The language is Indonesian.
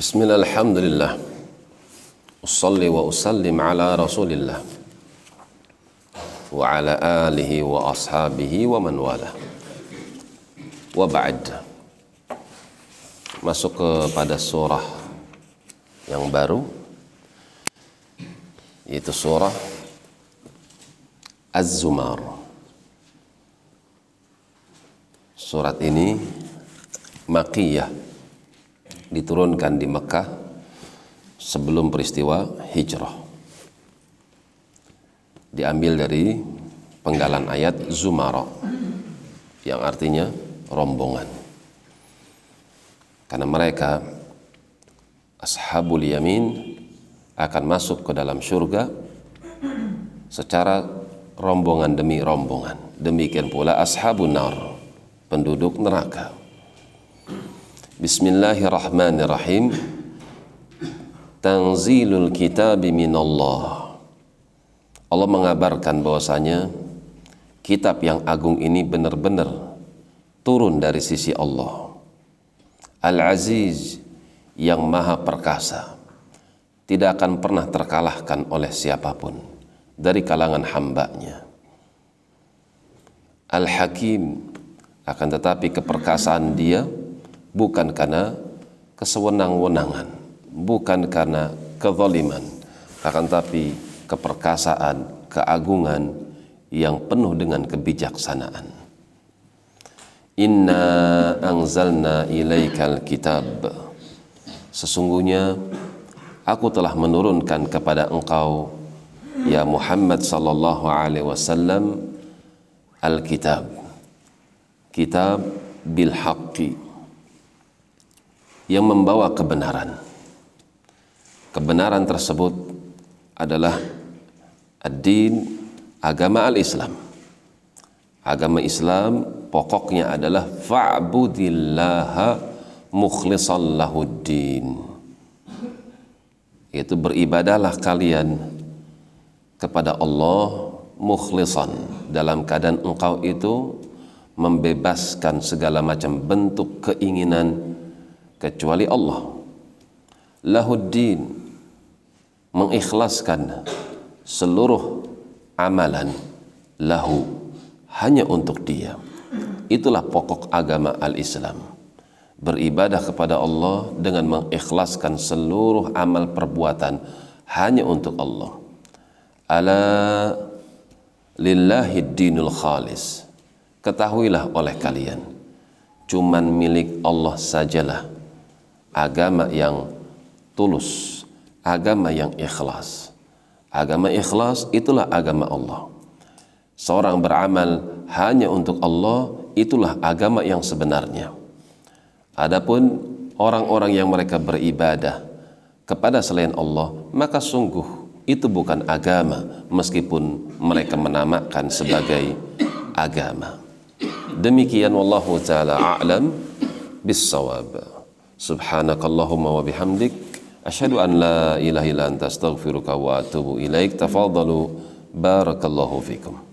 Bismillah alhamdulillah. Usalli wa usallim ala rasulillah. Wa ala alihi wa ashabihi wa man wala Wa ba'd. Masuk kepada surah yang baru. Yaitu surah Az-Zumar. Surat ini Makiyah diturunkan di Mekah sebelum peristiwa hijrah. Diambil dari penggalan ayat Zumara yang artinya rombongan. Karena mereka ashabul yamin akan masuk ke dalam surga secara rombongan demi rombongan. Demikian pula ashabun nar penduduk neraka Bismillahirrahmanirrahim. Tanzilul kitab minallah. Allah mengabarkan bahwasanya kitab yang agung ini benar-benar turun dari sisi Allah. Al-Aziz yang maha perkasa. Tidak akan pernah terkalahkan oleh siapa pun dari kalangan hambanya. Al-Hakim akan tetapi keperkasaan dia bukan karena kesewenang-wenangan, bukan karena kezaliman, akan tapi keperkasaan, keagungan yang penuh dengan kebijaksanaan. Inna anzalna ilaikal kitab. Sesungguhnya aku telah menurunkan kepada engkau ya Muhammad sallallahu alaihi wasallam al-kitab. Kitab bil haqqi yang membawa kebenaran. Kebenaran tersebut adalah ad-din agama al-Islam. Agama Islam pokoknya adalah fa'budillaha mukhlishan lahuddin. Itu beribadahlah kalian kepada Allah mukhlisan dalam keadaan engkau itu membebaskan segala macam bentuk keinginan kecuali Allah. Lahuddin mengikhlaskan seluruh amalan lahu hanya untuk dia. Itulah pokok agama al-Islam. Beribadah kepada Allah dengan mengikhlaskan seluruh amal perbuatan hanya untuk Allah. Ala lillahi dinul khalis. Ketahuilah oleh kalian cuman milik Allah sajalah agama yang tulus, agama yang ikhlas. Agama ikhlas itulah agama Allah. Seorang beramal hanya untuk Allah, itulah agama yang sebenarnya. Adapun orang-orang yang mereka beribadah kepada selain Allah, maka sungguh itu bukan agama meskipun mereka menamakan sebagai agama. Demikian wallahu taala a'lam bis-shawab. Subhanakallahumma wa bihamdik asyhadu an la ilaha illa anta astaghfiruka wa atubu ilaik. Tafadhalu barakallahu fikum.